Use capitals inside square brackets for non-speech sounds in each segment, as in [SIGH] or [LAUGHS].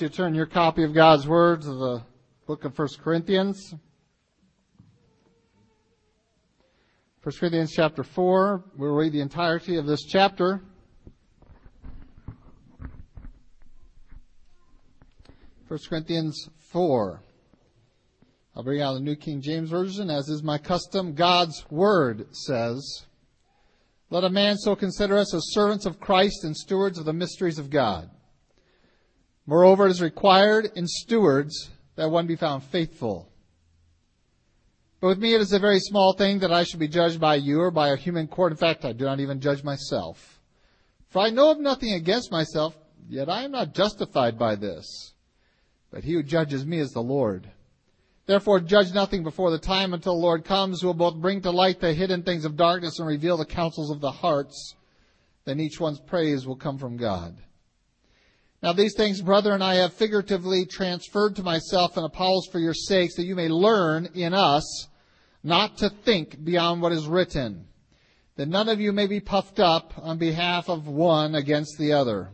you turn your copy of God's Word to the book of 1 Corinthians. 1 Corinthians chapter 4. We'll read the entirety of this chapter. 1 Corinthians 4. I'll bring out the New King James Version, as is my custom. God's Word says, Let a man so consider us as servants of Christ and stewards of the mysteries of God. Moreover, it is required in stewards that one be found faithful. But with me it is a very small thing that I should be judged by you or by a human court. In fact, I do not even judge myself. For I know of nothing against myself, yet I am not justified by this. But he who judges me is the Lord. Therefore judge nothing before the time until the Lord comes, who will both bring to light the hidden things of darkness and reveal the counsels of the hearts. Then each one's praise will come from God. Now these things, brethren, I have figuratively transferred to myself and Apollos for your sakes, that you may learn in us not to think beyond what is written, that none of you may be puffed up on behalf of one against the other.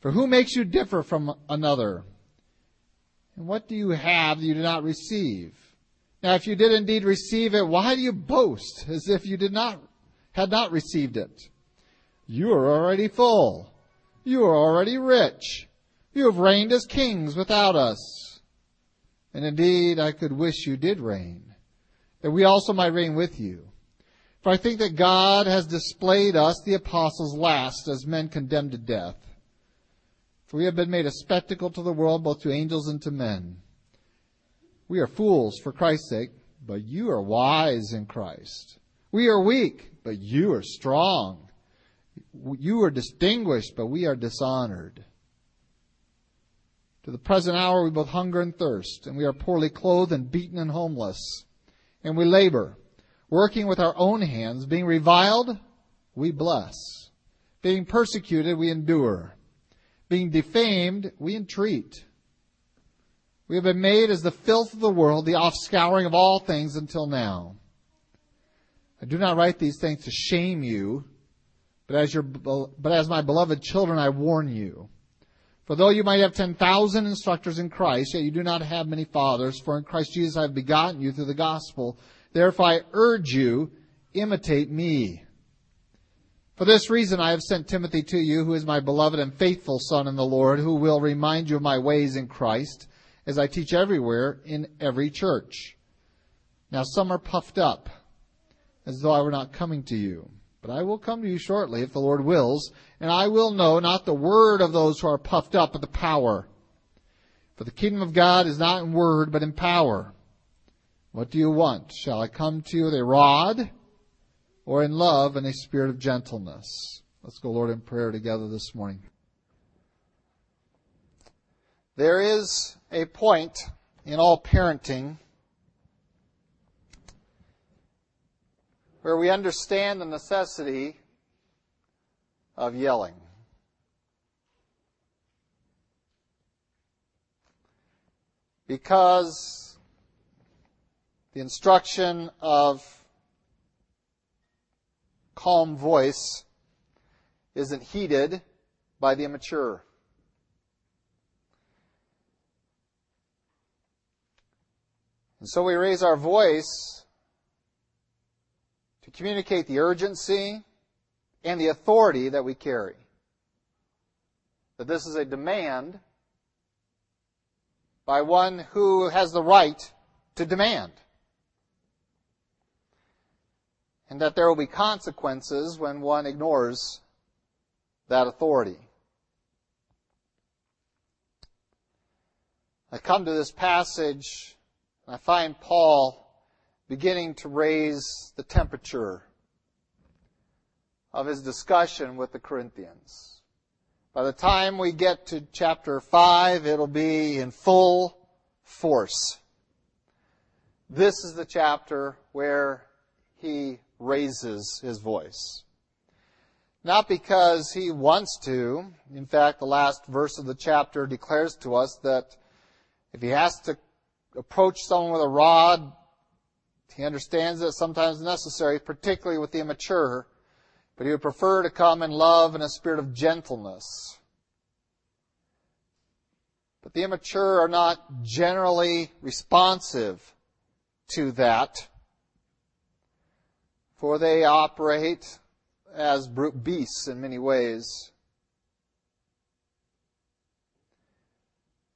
For who makes you differ from another? And what do you have that you do not receive? Now if you did indeed receive it, why do you boast as if you did not, had not received it? You are already full. You are already rich. You have reigned as kings without us. And indeed, I could wish you did reign, that we also might reign with you. For I think that God has displayed us, the apostles, last as men condemned to death. For we have been made a spectacle to the world, both to angels and to men. We are fools for Christ's sake, but you are wise in Christ. We are weak, but you are strong. You are distinguished, but we are dishonored. To the present hour, we both hunger and thirst, and we are poorly clothed and beaten and homeless. And we labor, working with our own hands, being reviled, we bless. Being persecuted, we endure. Being defamed, we entreat. We have been made as the filth of the world, the offscouring of all things until now. I do not write these things to shame you, but as your, but as my beloved children, I warn you. For though you might have 10,000 instructors in Christ, yet you do not have many fathers, for in Christ Jesus I have begotten you through the gospel. Therefore I urge you, imitate me. For this reason I have sent Timothy to you, who is my beloved and faithful son in the Lord, who will remind you of my ways in Christ, as I teach everywhere in every church. Now some are puffed up, as though I were not coming to you. But I will come to you shortly, if the Lord wills, and I will know not the word of those who are puffed up, but the power. For the kingdom of God is not in word, but in power. What do you want? Shall I come to you with a rod, or in love and a spirit of gentleness? Let's go, Lord, in prayer together this morning. There is a point in all parenting where we understand the necessity of yelling. Because the instruction of calm voice isn't heeded by the immature. And so we raise our voice to communicate the urgency and the authority that we carry. That this is a demand by one who has the right to demand. And that there will be consequences when one ignores that authority. I come to this passage and I find Paul beginning to raise the temperature of his discussion with the Corinthians. By the time we get to chapter 5, it'll be in full force. This is the chapter where he raises his voice. Not because he wants to. In fact, the last verse of the chapter declares to us that if he has to approach someone with a rod, he understands that it's sometimes necessary, particularly with the immature, but he would prefer to come in love and a spirit of gentleness. But the immature are not generally responsive to that, for they operate as brute beasts in many ways.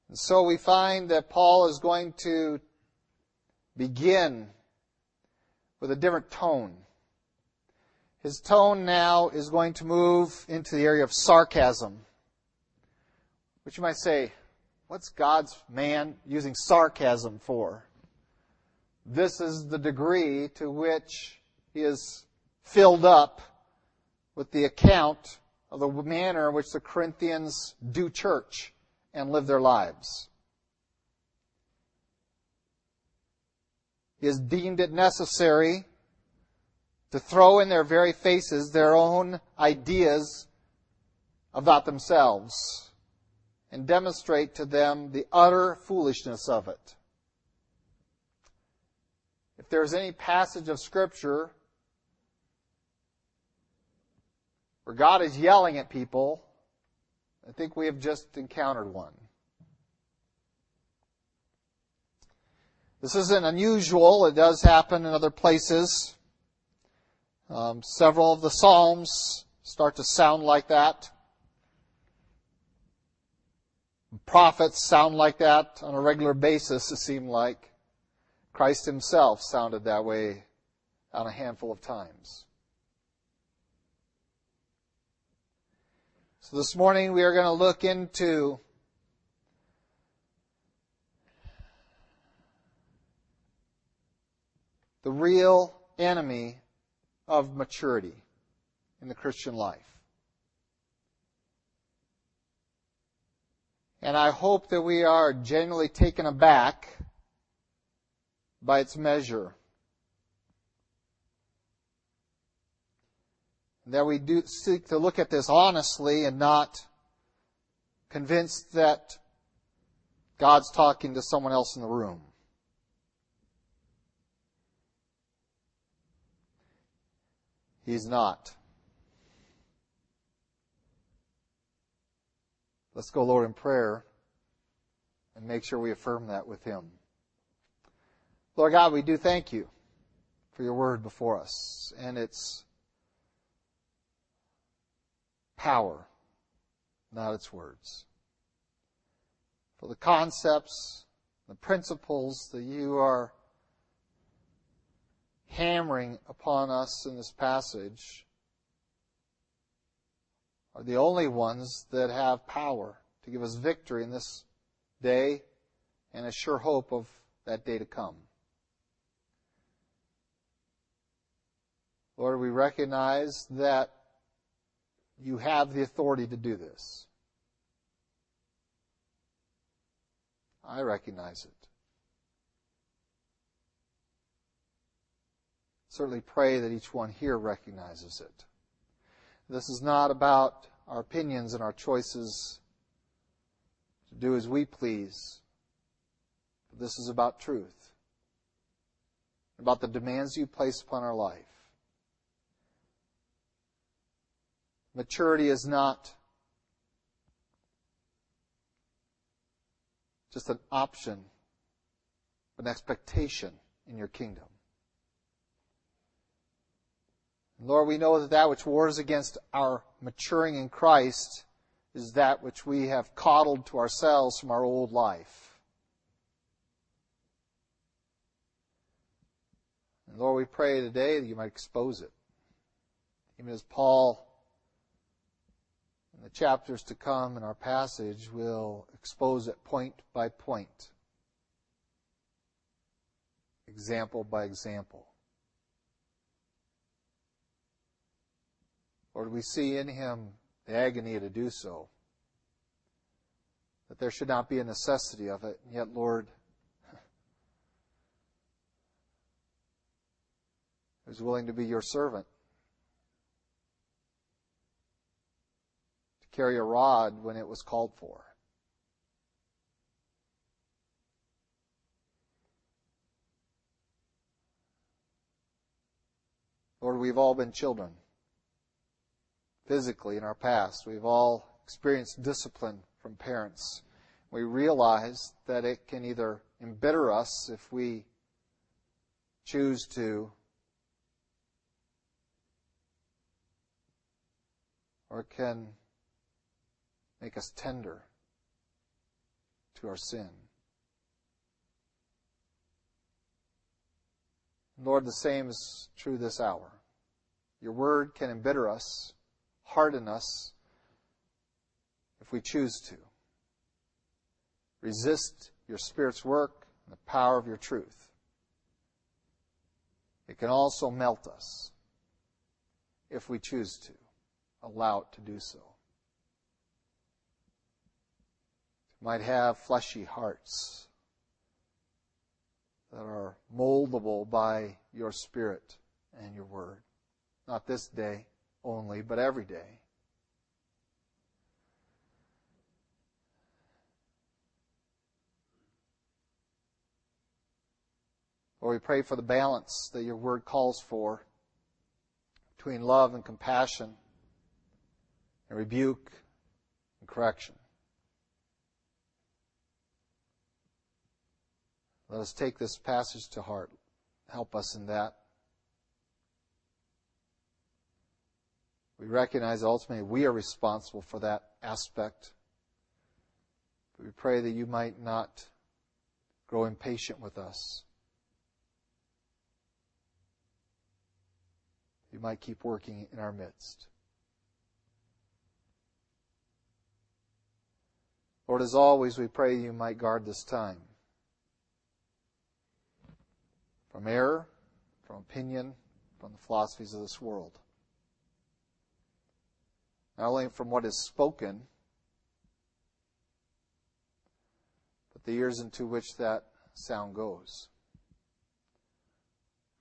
And so we find that Paul is going to begin with a different tone. His tone now is going to move into the area of sarcasm. Which you might say, what's God's man using sarcasm for? This is the degree to which he is filled up with the account of the manner in which the Corinthians do church and live their lives. Has deemed it necessary to throw in their very faces their own ideas about themselves and demonstrate to them the utter foolishness of it. If there's any passage of Scripture where God is yelling at people, I think we have just encountered one. This isn't unusual. It does happen in other places. Um, several of the Psalms start to sound like that. Prophets sound like that on a regular basis, it seemed like. Christ himself sounded that way on a handful of times. So this morning we are going to look into the real enemy of maturity in the Christian life. And I hope that we are genuinely taken aback by its measure. that we do seek to look at this honestly and not convinced that God's talking to someone else in the room. He's not. Let's go, Lord, in prayer and make sure we affirm that with Him. Lord God, we do thank you for your word before us and its power, not its words. For the concepts, the principles that you are hammering upon us in this passage are the only ones that have power to give us victory in this day and a sure hope of that day to come. Lord, we recognize that you have the authority to do this. I recognize it. Certainly pray that each one here recognizes it. This is not about our opinions and our choices to do as we please. But this is about truth, about the demands you place upon our life. Maturity is not just an option, an expectation in your kingdom. Lord, we know that that which wars against our maturing in Christ is that which we have coddled to ourselves from our old life. And Lord, we pray today that you might expose it. Even as Paul in the chapters to come in our passage will expose it point by point, example by example. Lord, we see in him the agony to do so, that there should not be a necessity of it, and yet, Lord, [LAUGHS] is willing to be your servant to carry a rod when it was called for. Lord, we've all been children. Physically in our past, we've all experienced discipline from parents. we realize that it can either embitter us if we choose to, or it can make us tender to our sin. Lord, the same is true this hour. Your word can embitter us, harden us, if we choose to. Resist your Spirit's work and the power of your truth. It can also melt us if we choose to allow it to do so. We might have fleshy hearts that are moldable by your Spirit and your Word. Not this day only, but every day. Lord, we pray for the balance that your word calls for between love and compassion and rebuke and correction. Let us take this passage to heart. Help us in that. We recognize ultimately we are responsible for that aspect. But we pray that you might not grow impatient with us. You might keep working in our midst. Lord, as always, we pray you might guard this time from error, from opinion, from the philosophies of this world. Not only from what is spoken, but the ears into which that sound goes.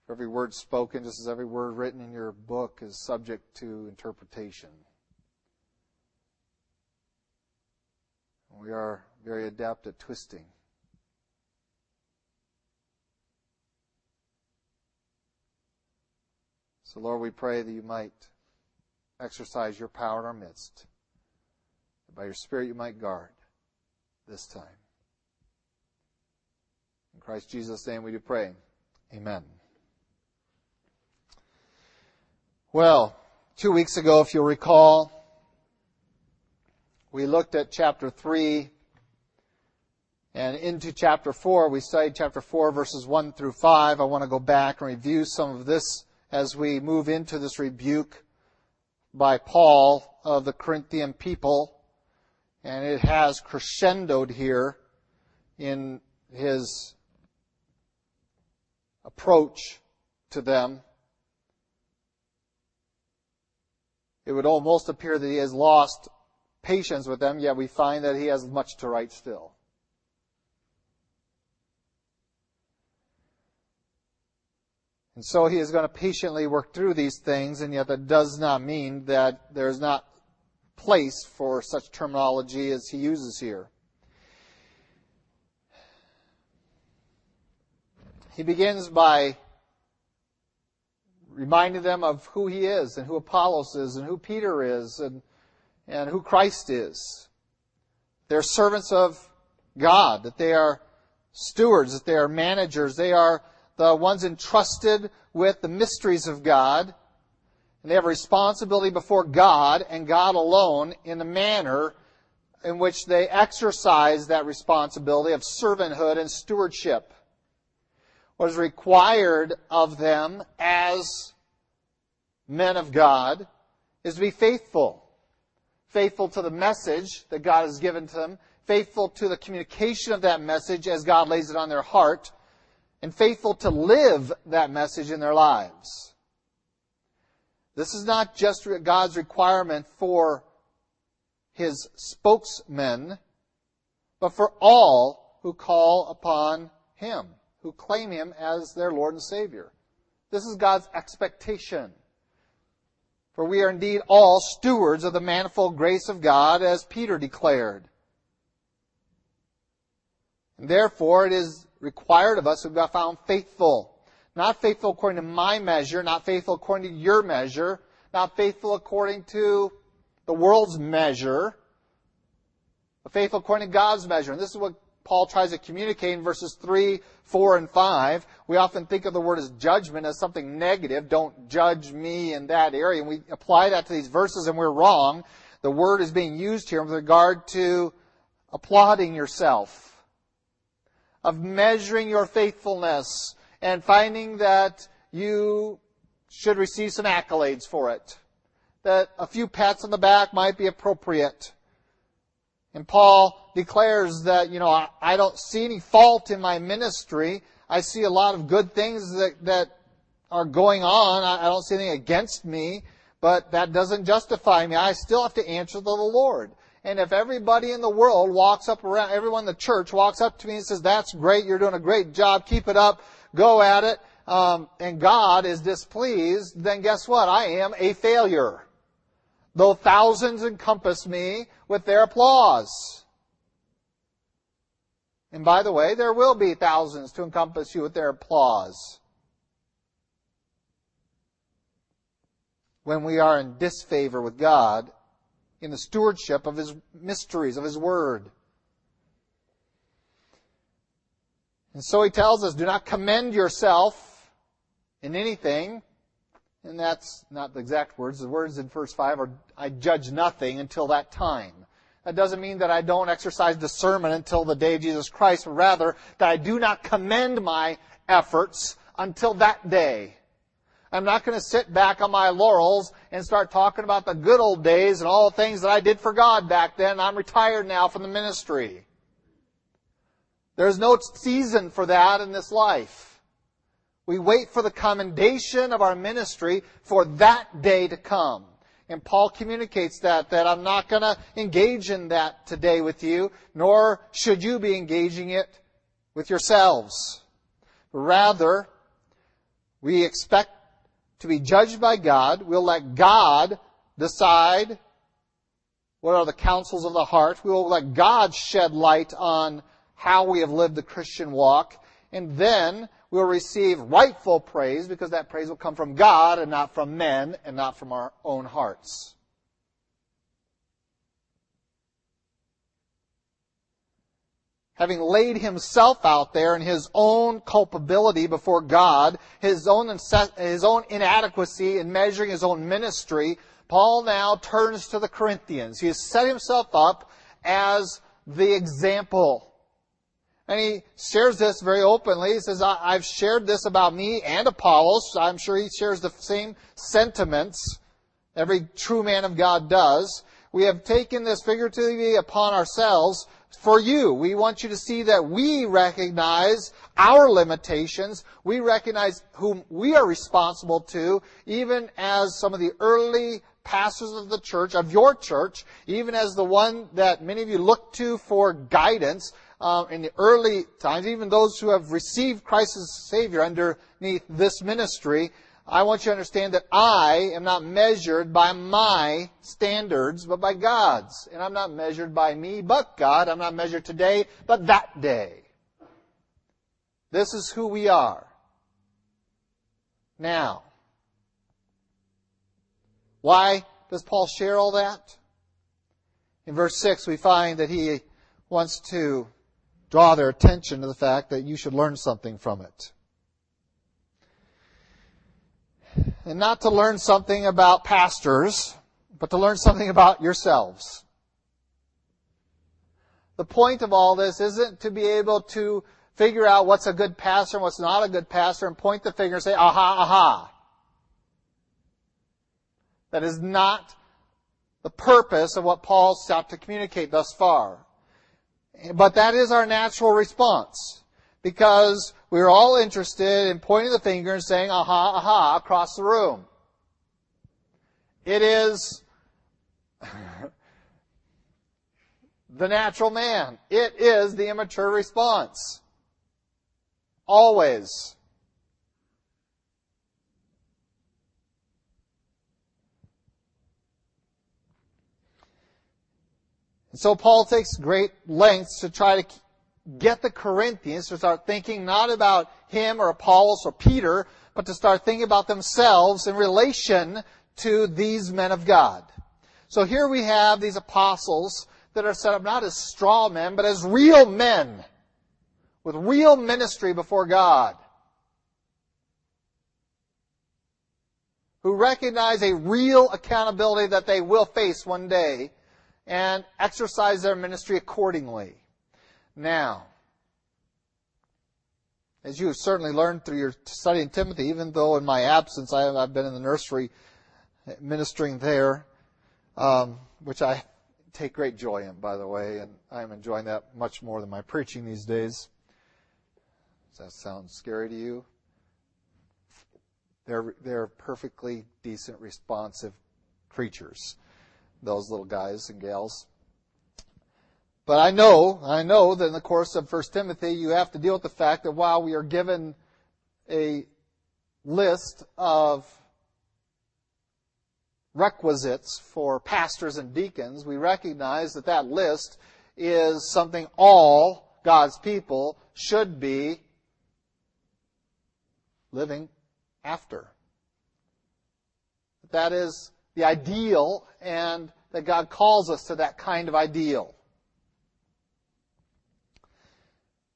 For every word spoken, just as every word written in your book is subject to interpretation. We are very adept at twisting. So, Lord, we pray that you might exercise your power in our midst. That by your Spirit you might guard this time. In Christ Jesus' name we do pray. Amen. Well, two weeks ago, if you'll recall, we looked at chapter 3 and into chapter 4. We studied chapter 4, verses 1 through 5. I want to go back and review some of this as we move into this rebuke by Paul of the Corinthian people. And it has crescendoed here in his approach to them. It would almost appear that he has lost patience with them, yet we find that he has much to write still. And so he is going to patiently work through these things, and yet that does not mean that there's not place for such terminology as he uses here. He begins by reminding them of who he is and who Apollos is and who Peter is and, and who Christ is. They're servants of God, that they are stewards, that they are managers, they are the ones entrusted with the mysteries of God. And they have a responsibility before God and God alone in the manner in which they exercise that responsibility of servanthood and stewardship. What is required of them as men of God is to be faithful. Faithful to the message that God has given to them, faithful to the communication of that message as God lays it on their heart, and faithful to live that message in their lives. This is not just God's requirement for his spokesmen, but for all who call upon him, who claim him as their Lord and Savior. This is God's expectation. For we are indeed all stewards of the manifold grace of God, as Peter declared. And therefore, it is required of us to be found faithful. Not faithful according to my measure, not faithful according to your measure, not faithful according to the world's measure, but faithful according to God's measure. And this is what Paul tries to communicate in verses 3, 4, and 5. We often think of the word as judgment as something negative. Don't judge me in that area. And we apply that to these verses and we're wrong. The word is being used here with regard to applauding yourself, of measuring your faithfulness, and finding that you should receive some accolades for it. That a few pats on the back might be appropriate. And Paul declares that, you know, I, I don't see any fault in my ministry. I see a lot of good things that, that are going on. I, I don't see anything against me, but that doesn't justify me. I still have to answer to the Lord. And if everybody in the world walks up around, everyone in the church walks up to me and says, that's great, you're doing a great job, keep it up, go at it, um, and God is displeased, then guess what? I am a failure though thousands encompass me with their applause. And by the way, there will be thousands to encompass you with their applause. When we are in disfavor with God in the stewardship of His mysteries, of His Word. And so He tells us, do not commend yourself in anything and that's not the exact words. The words in verse 5 are, I judge nothing until that time. That doesn't mean that I don't exercise discernment until the day of Jesus Christ, but rather that I do not commend my efforts until that day. I'm not going to sit back on my laurels and start talking about the good old days and all the things that I did for God back then. I'm retired now from the ministry. There's no season for that in this life. We wait for the commendation of our ministry for that day to come. And Paul communicates that, that I'm not going to engage in that today with you, nor should you be engaging it with yourselves. Rather, we expect to be judged by God. We'll let God decide what are the counsels of the heart. We will let God shed light on how we have lived the Christian walk. And then we'll receive rightful praise because that praise will come from God and not from men and not from our own hearts. Having laid himself out there in his own culpability before God, his own, his own inadequacy in measuring his own ministry, Paul now turns to the Corinthians. He has set himself up as the example and he shares this very openly. He says, I've shared this about me and Apollos. I'm sure he shares the same sentiments every true man of God does. We have taken this figuratively upon ourselves for you. We want you to see that we recognize our limitations. We recognize whom we are responsible to, even as some of the early pastors of the church, of your church, even as the one that many of you look to for guidance uh, in the early times, even those who have received Christ as Savior underneath this ministry, I want you to understand that I am not measured by my standards, but by God's. And I'm not measured by me, but God. I'm not measured today, but that day. This is who we are. Now, why does Paul share all that? In verse 6, we find that he wants to draw their attention to the fact that you should learn something from it. And not to learn something about pastors, but to learn something about yourselves. The point of all this isn't to be able to figure out what's a good pastor and what's not a good pastor and point the finger and say, aha, aha. That is not the purpose of what Paul sought to communicate thus far. But that is our natural response. Because we're all interested in pointing the finger and saying, aha, aha, across the room. It is [LAUGHS] the natural man. It is the immature response. Always. And so Paul takes great lengths to try to get the Corinthians to start thinking not about him or Apollos or Peter, but to start thinking about themselves in relation to these men of God. So here we have these apostles that are set up not as straw men, but as real men with real ministry before God. Who recognize a real accountability that they will face one day and exercise their ministry accordingly. Now, as you have certainly learned through your study in Timothy, even though in my absence I have, been in the nursery ministering there, um, which I take great joy in, by the way, and I'm enjoying that much more than my preaching these days. Does that sound scary to you? They're, they're perfectly decent, responsive creatures, those little guys and gals. But I know, I know that in the course of 1 Timothy, you have to deal with the fact that while we are given a list of requisites for pastors and deacons, we recognize that that list is something all God's people should be living after. That is the ideal and that God calls us to that kind of ideal.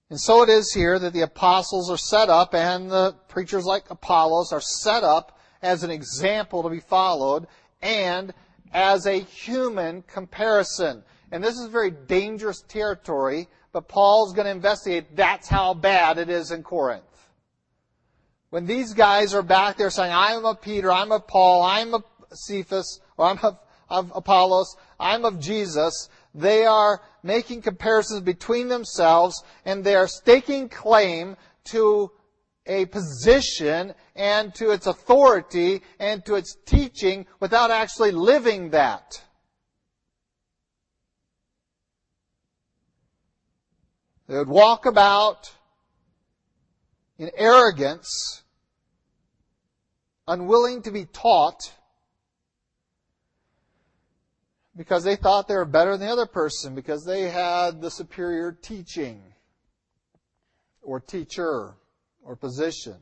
And so it is here that the apostles are set up and the preachers like Apollos are set up as an example to be followed and as a human comparison. And this is very dangerous territory, but Paul's going to investigate that's how bad it is in Corinth. When these guys are back there saying, I'm of Peter, I'm of Paul, I'm of Cephas, or I'm of, of Apollos, I'm of Jesus, they are making comparisons between themselves and they are staking claim to a position and to its authority and to its teaching without actually living that. They would walk about in arrogance, unwilling to be taught, because they thought they were better than the other person, because they had the superior teaching or teacher or position.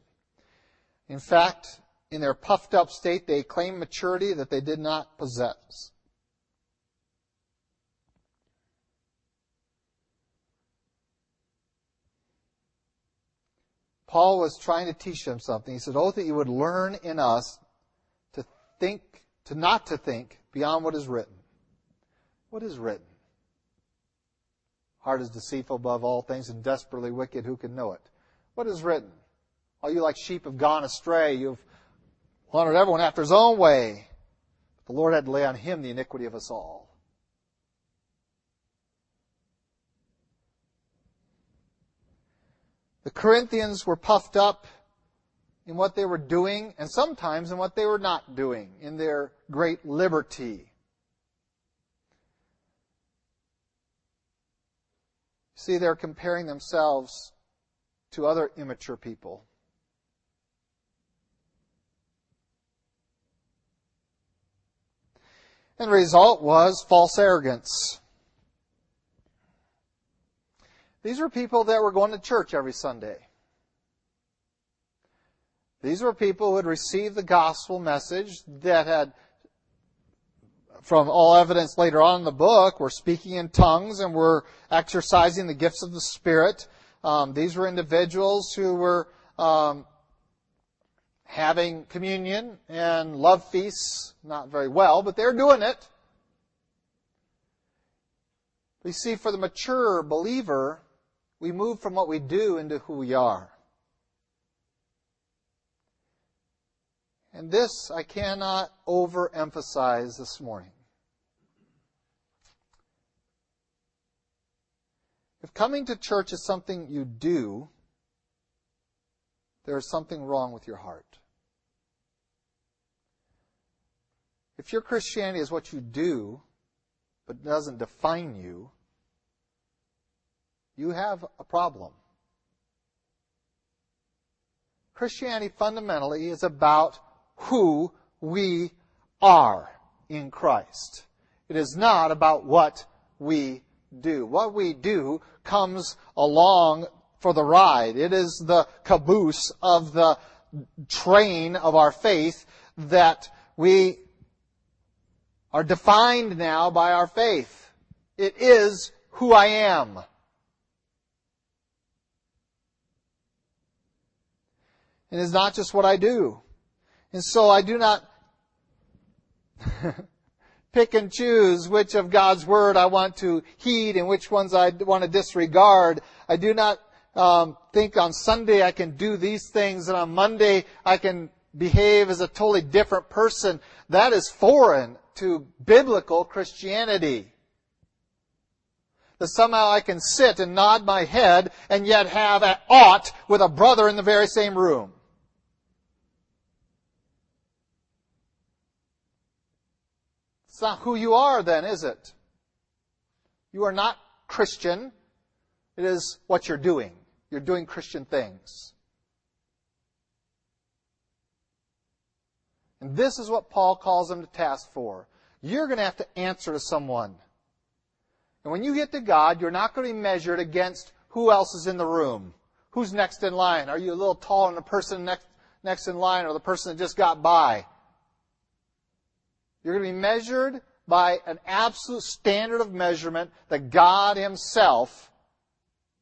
In fact, in their puffed up state, they claimed maturity that they did not possess. Paul was trying to teach them something. He said, Oh, that you would learn in us to think, to not to think beyond what is written. What is written? Heart is deceitful above all things and desperately wicked. Who can know it? What is written? All you like sheep have gone astray. You've wandered everyone after his own way. The Lord had to lay on him the iniquity of us all. The Corinthians were puffed up in what they were doing and sometimes in what they were not doing, in their great liberty. See, they're comparing themselves to other immature people. And the result was false arrogance. These were people that were going to church every Sunday. These were people who had received the gospel message that had, from all evidence later on in the book, were speaking in tongues and were exercising the gifts of the Spirit. Um, these were individuals who were um, having communion and love feasts, not very well, but they're doing it. We see for the mature believer, we move from what we do into who we are. And this I cannot overemphasize this morning. If coming to church is something you do, there is something wrong with your heart. If your Christianity is what you do, but doesn't define you, you have a problem. Christianity fundamentally is about who we are in Christ. It is not about what we do. What we do comes along for the ride. It is the caboose of the train of our faith that we are defined now by our faith. It is who I am. And it's not just what I do. And so I do not [LAUGHS] pick and choose which of God's Word I want to heed and which ones I want to disregard. I do not um, think on Sunday I can do these things and on Monday I can behave as a totally different person. That is foreign to biblical Christianity. That somehow I can sit and nod my head and yet have an ought with a brother in the very same room. It's not who you are then, is it? You are not Christian. It is what you're doing. You're doing Christian things. And this is what Paul calls them to task for. You're going to have to answer to someone. And when you get to God, you're not going to be measured against who else is in the room. Who's next in line? Are you a little taller than the person next, next in line or the person that just got by? You're going to be measured by an absolute standard of measurement that God Himself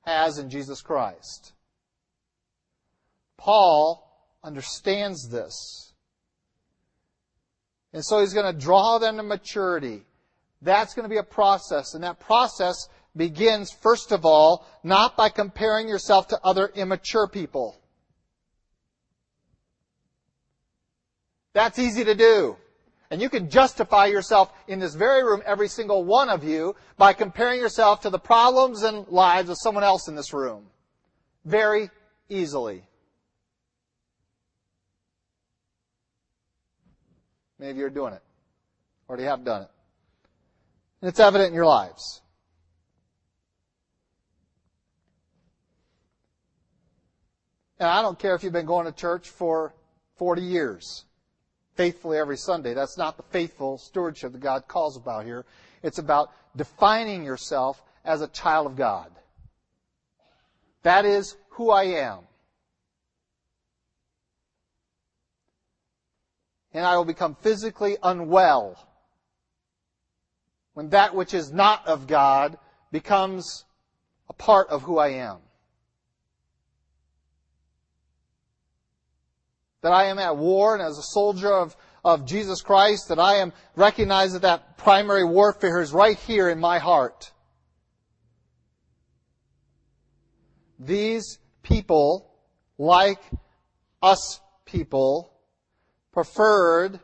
has in Jesus Christ. Paul understands this. And so he's going to draw them to maturity. That's going to be a process, and that process begins, first of all, not by comparing yourself to other immature people. That's easy to do. And you can justify yourself in this very room, every single one of you, by comparing yourself to the problems and lives of someone else in this room. Very easily. Many of you are doing it. Or already have done it. And it's evident in your lives. And I don't care if you've been going to church for 40 years faithfully every Sunday. That's not the faithful stewardship that God calls about here. It's about defining yourself as a child of God. That is who I am. And I will become physically unwell when that which is not of God becomes a part of who I am. That I am at war and as a soldier of, of Jesus Christ, that I am recognized that that primary warfare is right here in my heart. These people, like us people, preferred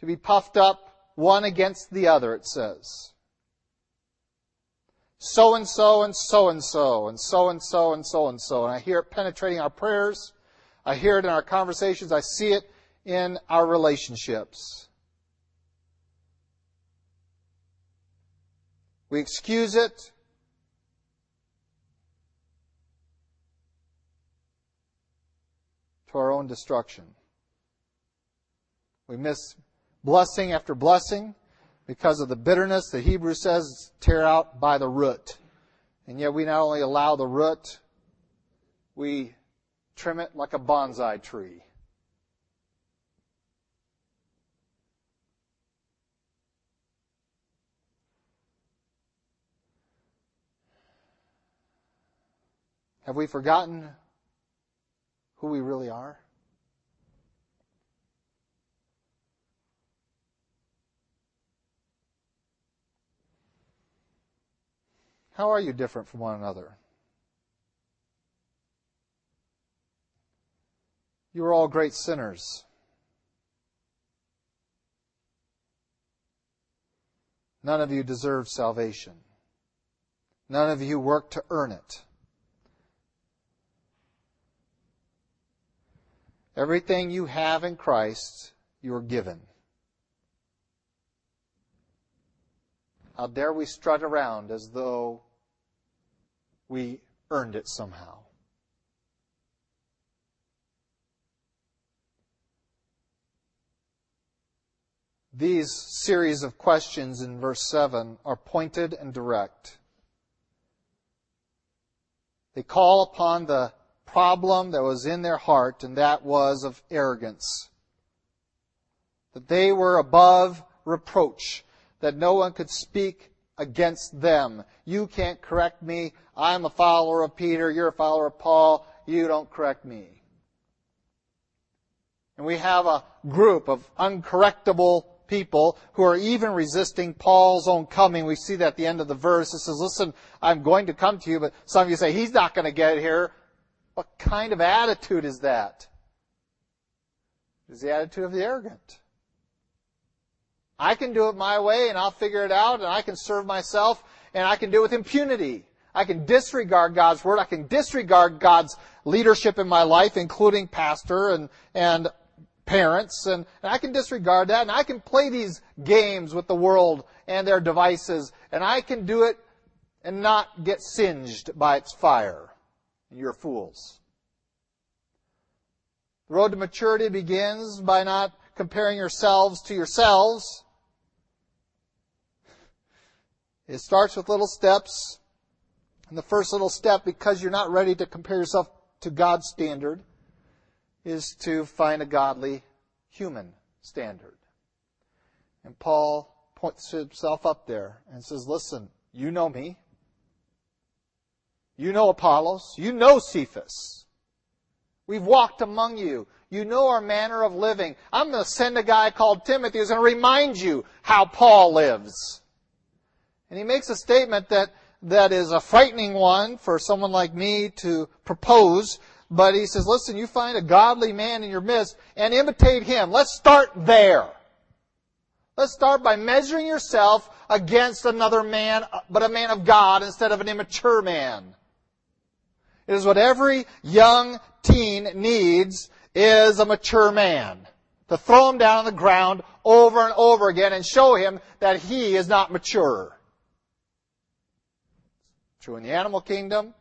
to be puffed up one against the other, it says. So and so and so and so and so and so and so and so. And I hear it penetrating our prayers. I hear it in our conversations. I see it in our relationships. We excuse it. To our own destruction. We miss blessing after blessing because of the bitterness the Hebrew says tear out by the root. And yet we not only allow the root, we trim it like a bonsai tree. Have we forgotten who we really are? How are you different from one another? You are all great sinners. None of you deserve salvation. None of you work to earn it. Everything you have in Christ, you are given. How dare we strut around as though we earned it somehow? These series of questions in verse 7 are pointed and direct. They call upon the problem that was in their heart, and that was of arrogance. That they were above reproach, that no one could speak against them. You can't correct me. I'm a follower of Peter. You're a follower of Paul. You don't correct me. And we have a group of uncorrectable people who are even resisting Paul's own coming. We see that at the end of the verse. It says, listen, I'm going to come to you, but some of you say, he's not going to get here. What kind of attitude is that? It's the attitude of the arrogant. I can do it my way and I'll figure it out and I can serve myself and I can do it with impunity. I can disregard God's word. I can disregard God's leadership in my life, including pastor and, and parents, and, and I can disregard that, and I can play these games with the world and their devices, and I can do it and not get singed by its fire. You're fools. The road to maturity begins by not comparing yourselves to yourselves. It starts with little steps. And the first little step, because you're not ready to compare yourself to God's standard, is to find a godly human standard. And Paul points himself up there and says, listen, you know me. You know Apollos. You know Cephas. We've walked among you. You know our manner of living. I'm going to send a guy called Timothy who's going to remind you how Paul lives. And he makes a statement that, that is a frightening one for someone like me to propose, but he says, listen, you find a godly man in your midst and imitate him. Let's start there. Let's start by measuring yourself against another man, but a man of God instead of an immature man. It is what every young teen needs is a mature man. To throw him down on the ground over and over again and show him that he is not mature. True in the animal kingdom.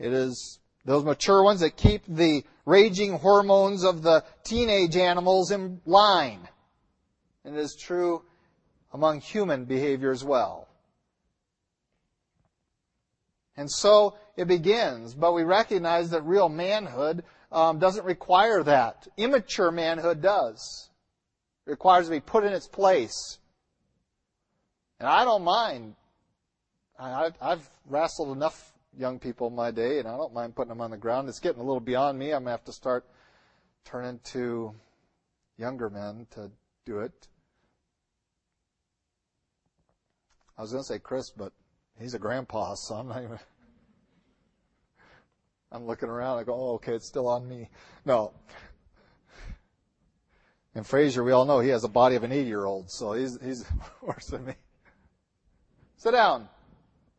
It is those mature ones that keep the raging hormones of the teenage animals in line. And it is true among human behavior as well. And so it begins, but we recognize that real manhood um, doesn't require that. Immature manhood does. It requires to be put in its place. And I don't mind. I, I've wrestled enough young people in my day, and I don't mind putting them on the ground. It's getting a little beyond me. I'm going to have to start turning to younger men to do it. I was going to say Chris, but he's a grandpa, so I'm not even. [LAUGHS] I'm looking around. I go, oh, okay, it's still on me. No. And Frazier, we all know he has a body of an 80 year old, so he's, he's [LAUGHS] worse than me. Sit down.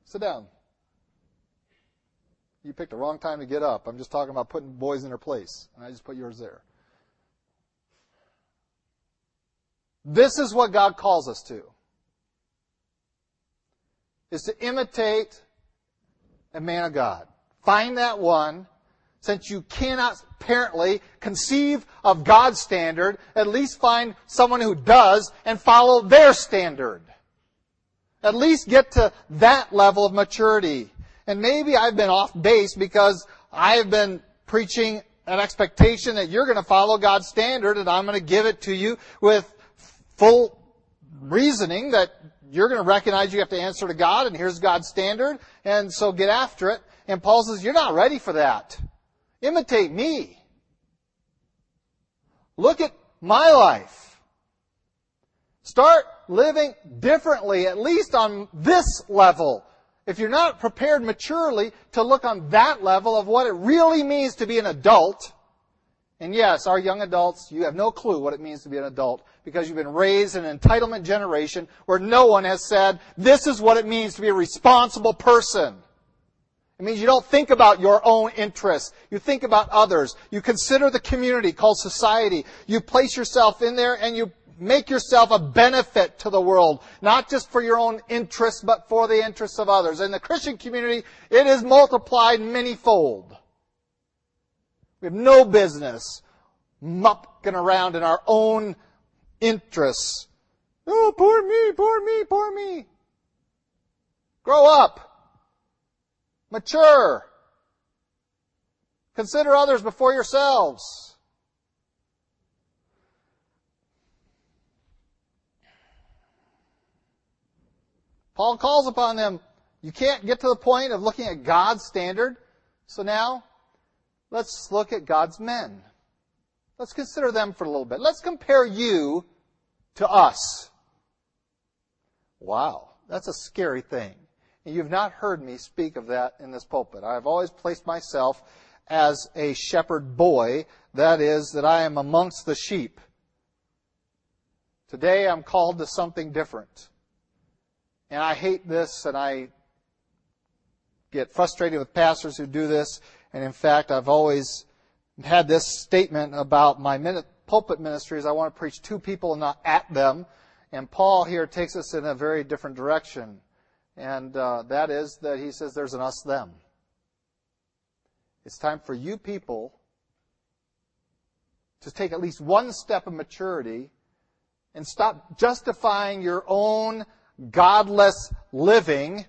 Sit down. You picked the wrong time to get up. I'm just talking about putting boys in their place. And I just put yours there. This is what God calls us to. Is to imitate a man of God. Find that one. Since you cannot apparently conceive of God's standard, at least find someone who does and follow their standard. At least get to that level of maturity. And maybe I've been off base because I've been preaching an expectation that you're going to follow God's standard and I'm going to give it to you with full reasoning that you're going to recognize you have to answer to God and here's God's standard and so get after it. And Paul says, you're not ready for that. Imitate me. Look at my life. Start living differently, at least on this level if you're not prepared maturely to look on that level of what it really means to be an adult, and yes, our young adults, you have no clue what it means to be an adult because you've been raised in an entitlement generation where no one has said, this is what it means to be a responsible person. It means you don't think about your own interests. You think about others. You consider the community called society. You place yourself in there and you make yourself a benefit to the world, not just for your own interests, but for the interests of others. In the Christian community, it is multiplied manyfold. We have no business mucking around in our own interests. Oh, poor me, poor me, poor me. Grow up. Mature. Consider others before yourselves. Paul calls upon them. You can't get to the point of looking at God's standard. So now, let's look at God's men. Let's consider them for a little bit. Let's compare you to us. Wow, that's a scary thing. And you've not heard me speak of that in this pulpit. I've always placed myself as a shepherd boy, that is, that I am amongst the sheep. Today I'm called to something different. And I hate this and I get frustrated with pastors who do this. And in fact, I've always had this statement about my pulpit ministries. I want to preach to people and not at them. And Paul here takes us in a very different direction. And uh, that is that he says there's an us them. It's time for you people to take at least one step of maturity and stop justifying your own godless living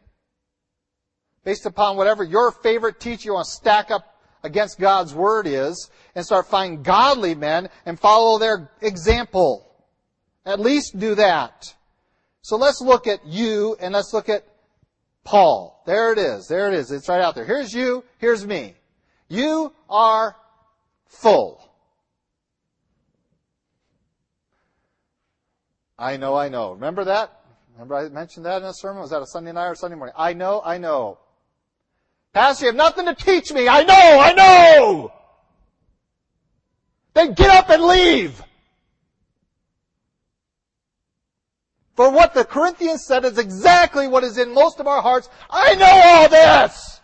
based upon whatever your favorite teacher you want to stack up against God's word is and start finding godly men and follow their example. At least do that. So let's look at you and let's look at Paul. There it is. There it is. It's right out there. Here's you. Here's me. You are full. I know, I know. Remember that? Remember I mentioned that in a sermon? Was that a Sunday night or Sunday morning? I know, I know. Pastor, you have nothing to teach me. I know, I know! Then get up and leave! For what the Corinthians said is exactly what is in most of our hearts. I know all this!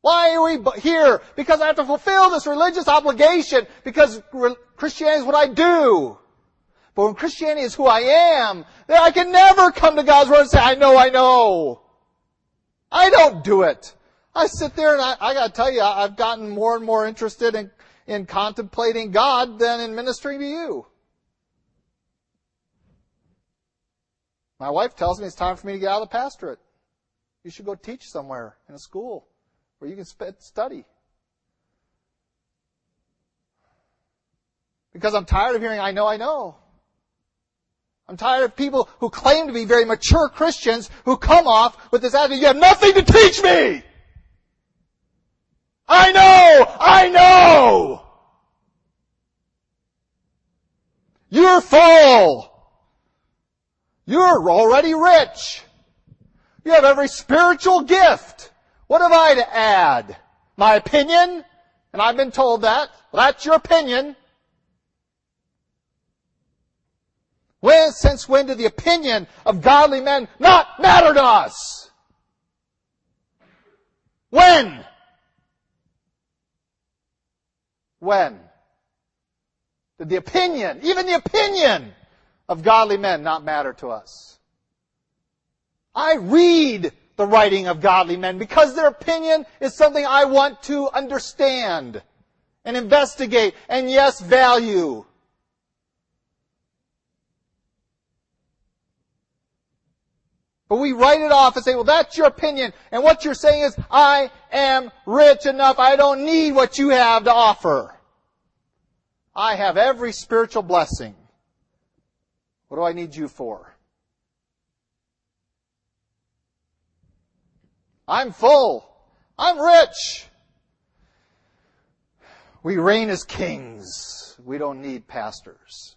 Why are we here? Because I have to fulfill this religious obligation because Christianity is what I do. But when Christianity is who I am, then I can never come to God's Word and say, I know, I know. I don't do it. I sit there and I, I gotta tell you, I've gotten more and more interested in, in contemplating God than in ministering to you. My wife tells me it's time for me to get out of the pastorate. You should go teach somewhere in a school where you can study. Because I'm tired of hearing, I know, I know. I'm tired of people who claim to be very mature Christians who come off with this attitude, you have nothing to teach me! I know! I know! You're full! You're already rich! You have every spiritual gift! What have I to add? My opinion? And I've been told that. Well, that's your opinion. When, since when did the opinion of godly men not matter to us? When? When? Did the opinion, even the opinion of godly men not matter to us? I read the writing of godly men because their opinion is something I want to understand and investigate and yes, value. But we write it off and say, well, that's your opinion. And what you're saying is, I am rich enough. I don't need what you have to offer. I have every spiritual blessing. What do I need you for? I'm full. I'm rich. We reign as kings. We don't need pastors.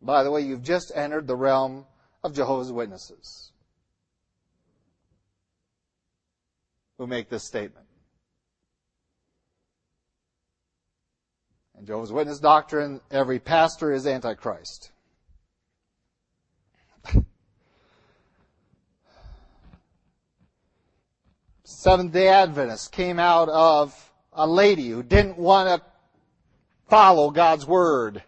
By the way, you've just entered the realm of Jehovah's Witnesses who make this statement. In Jehovah's Witness doctrine, every pastor is Antichrist. Seventh day Adventists came out of a lady who didn't want to follow God's Word.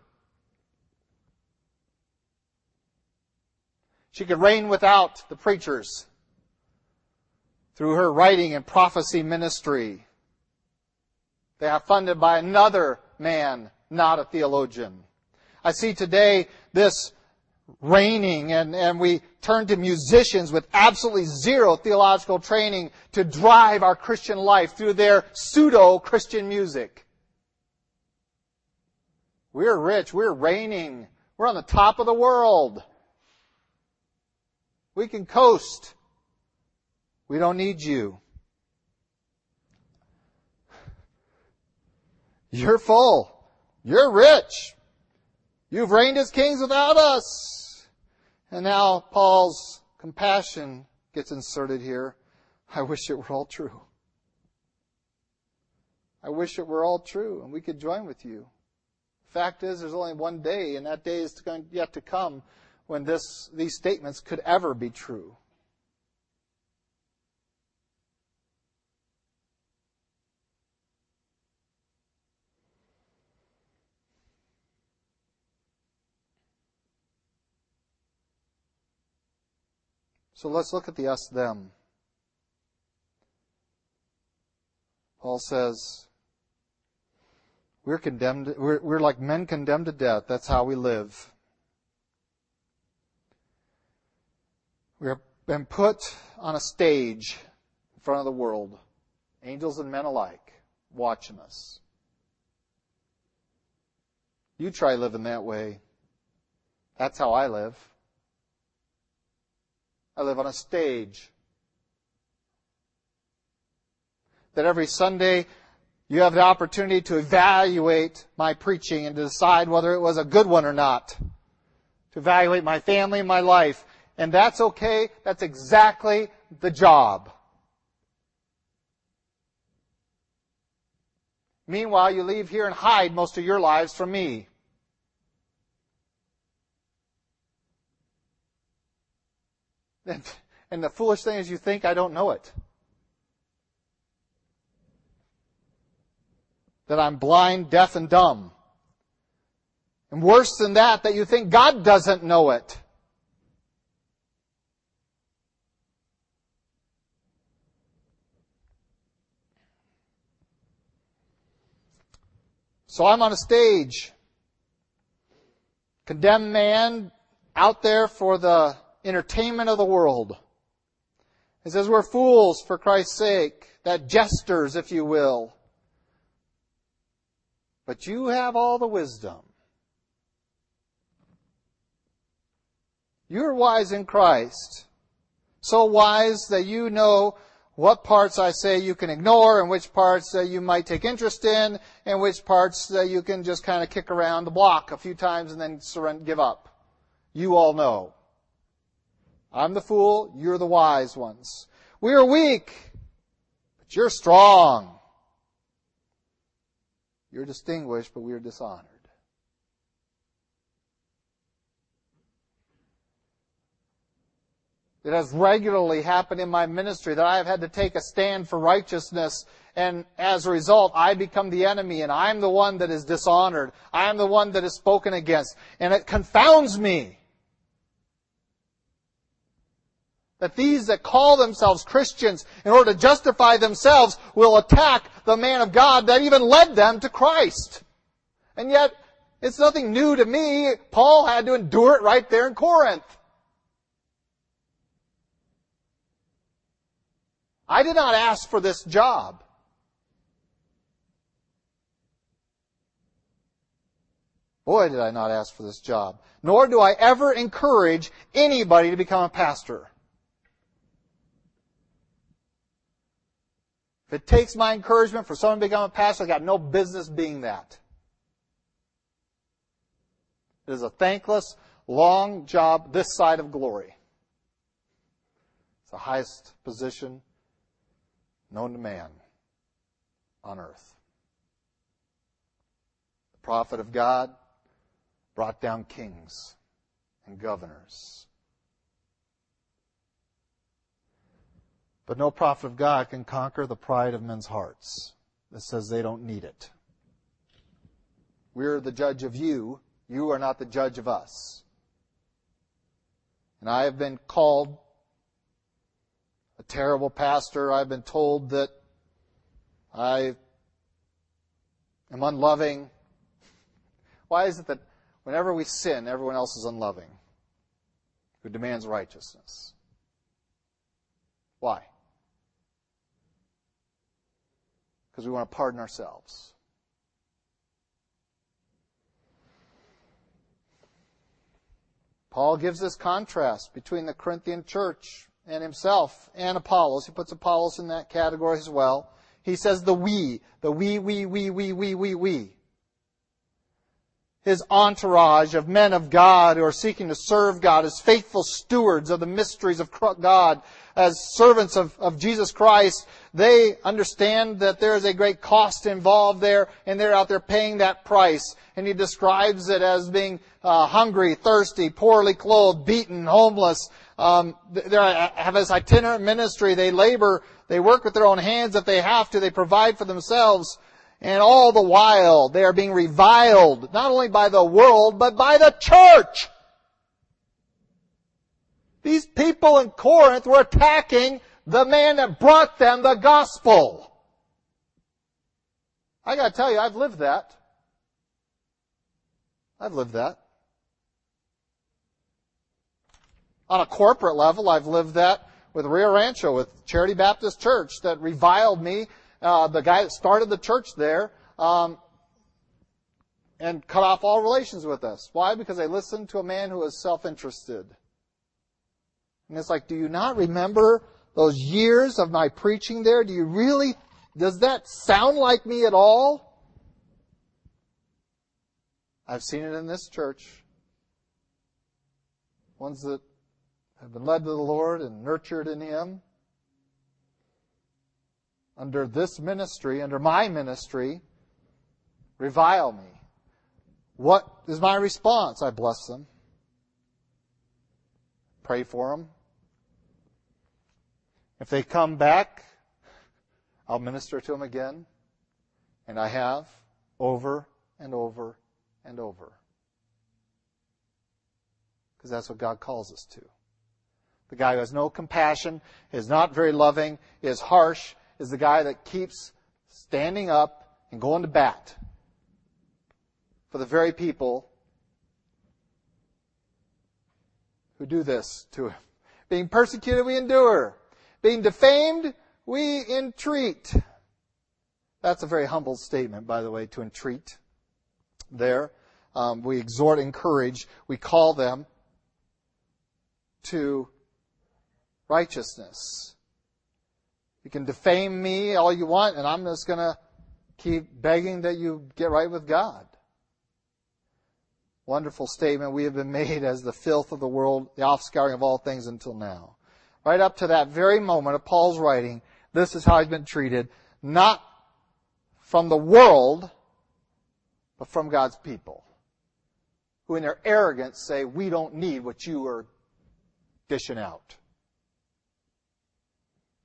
She could reign without the preachers through her writing and prophecy ministry. They are funded by another man, not a theologian. I see today this reigning and, and we turn to musicians with absolutely zero theological training to drive our Christian life through their pseudo-Christian music. We're rich. We're reigning. We're on the top of the world. We can coast. We don't need you. You're full. You're rich. You've reigned as kings without us. And now Paul's compassion gets inserted here. I wish it were all true. I wish it were all true and we could join with you. The fact is, there's only one day, and that day is yet to come when this, these statements could ever be true. So let's look at the us them. Paul says, we're condemned, we're, we're like men condemned to death. That's how we live. We have been put on a stage in front of the world, angels and men alike, watching us. You try living that way. That's how I live. I live on a stage. That every Sunday you have the opportunity to evaluate my preaching and to decide whether it was a good one or not. To evaluate my family and my life. And that's okay. That's exactly the job. Meanwhile, you leave here and hide most of your lives from me. And, [LAUGHS] and the foolish thing is you think I don't know it. That I'm blind, deaf, and dumb. And worse than that, that you think God doesn't know it. So I'm on a stage. Condemned man out there for the entertainment of the world. It says we're fools for Christ's sake, that jesters, if you will. But you have all the wisdom. You're wise in Christ. So wise that you know what parts I say you can ignore and which parts that you might take interest in and which parts that you can just kind of kick around the block a few times and then surrender, give up. You all know. I'm the fool, you're the wise ones. We are weak, but you're strong. You're distinguished, but we are dishonored. It has regularly happened in my ministry that I have had to take a stand for righteousness and as a result I become the enemy and I'm the one that is dishonored. I am the one that is spoken against and it confounds me. that these that call themselves Christians in order to justify themselves will attack the man of God that even led them to Christ. And yet, it's nothing new to me. Paul had to endure it right there in Corinth. I did not ask for this job. Boy, did I not ask for this job. Nor do I ever encourage anybody to become a pastor. If it takes my encouragement for someone to become a pastor, I got no business being that. It is a thankless, long job this side of glory. It's the highest position known to man on earth. The prophet of God brought down kings and governors But no prophet of God can conquer the pride of men's hearts that says they don't need it. We're the judge of you. You are not the judge of us. And I have been called terrible pastor. I've been told that I am unloving. Why is it that whenever we sin, everyone else is unloving? Who demands righteousness? Why? because we want to pardon ourselves. Paul gives this contrast between the Corinthian church and himself and Apollos. He puts Apollos in that category as well. He says the we, the we, we, we, we, we, we, we. His entourage of men of God who are seeking to serve God as faithful stewards of the mysteries of God, as servants of, of Jesus Christ, they understand that there is a great cost involved there, and they're out there paying that price. And he describes it as being uh, hungry, thirsty, poorly clothed, beaten, homeless. Um, they have this itinerant ministry. They labor, they work with their own hands if they have to. They provide for themselves. And all the while, they are being reviled, not only by the world, but by the church. These people in Corinth were attacking the man that brought them the gospel. I gotta tell you, I've lived that. I've lived that. On a corporate level, I've lived that with Rio Rancho, with Charity Baptist Church that reviled me, uh, the guy that started the church there, um, and cut off all relations with us. Why? Because they listened to a man who was self-interested. And it's like, do you not remember those years of my preaching there? Do you really, does that sound like me at all? I've seen it in this church. Ones that have been led to the Lord and nurtured in Him. Under this ministry, under my ministry, revile me. What is my response? I bless them. Pray for them. If they come back, I'll minister to them again. And I have over and over and over. Because that's what God calls us to. The guy who has no compassion, is not very loving, is harsh, is the guy that keeps standing up and going to bat for the very people who do this to him. Being persecuted, we endure. Being defamed, we entreat. That's a very humble statement, by the way, to entreat there. Um, we exhort, encourage, we call them to righteousness. You can defame me all you want, and I'm just going to keep begging that you get right with God. Wonderful statement. We have been made as the filth of the world, the offscouring of all things until now. Right up to that very moment of Paul's writing, this is how he's been treated, not from the world, but from God's people, who in their arrogance say, we don't need what you are dishing out.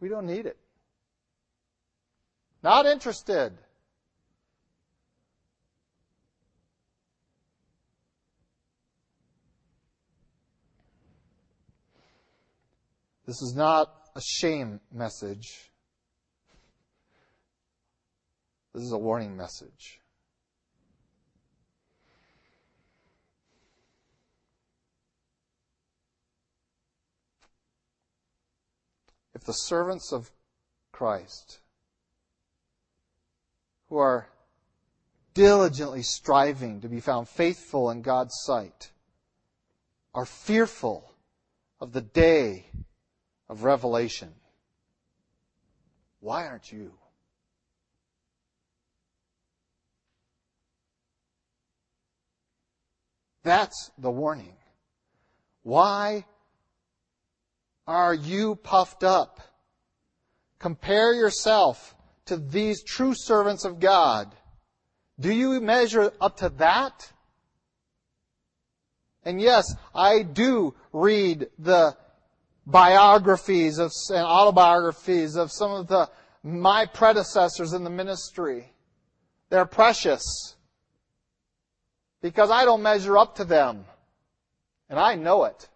We don't need it. Not interested. This is not a shame message. This is a warning message. If the servants of Christ, who are diligently striving to be found faithful in God's sight, are fearful of the day of revelation. Why aren't you? That's the warning. Why are you puffed up? Compare yourself to these true servants of God. Do you measure up to that? And yes, I do read the biographies of, and autobiographies of some of the, my predecessors in the ministry. They're precious. Because I don't measure up to them. And I know it.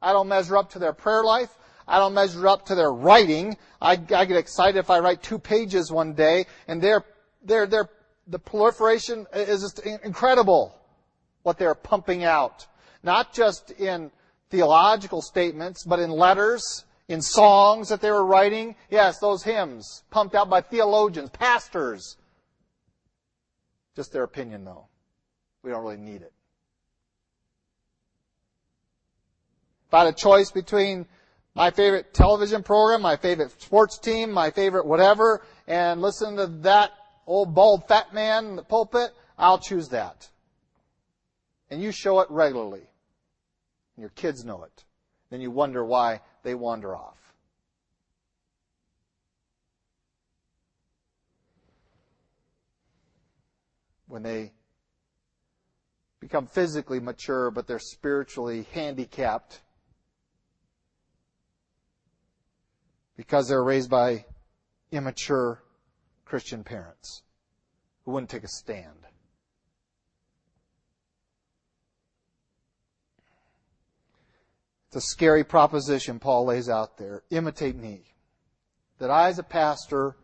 I don't measure up to their prayer life. I don't measure up to their writing. I, I get excited if I write two pages one day and their, their, their, the proliferation is just incredible what they're pumping out. Not just in theological statements, but in letters, in songs that they were writing. Yes, those hymns pumped out by theologians, pastors. Just their opinion though. We don't really need it. If I had a choice between my favorite television program, my favorite sports team, my favorite whatever, and listen to that old bald fat man in the pulpit, I'll choose that. And you show it regularly. And your kids know it. Then you wonder why they wander off. When they become physically mature, but they're spiritually handicapped because they're raised by immature Christian parents who wouldn't take a stand. A scary proposition Paul lays out there. Imitate me. That I, as a pastor,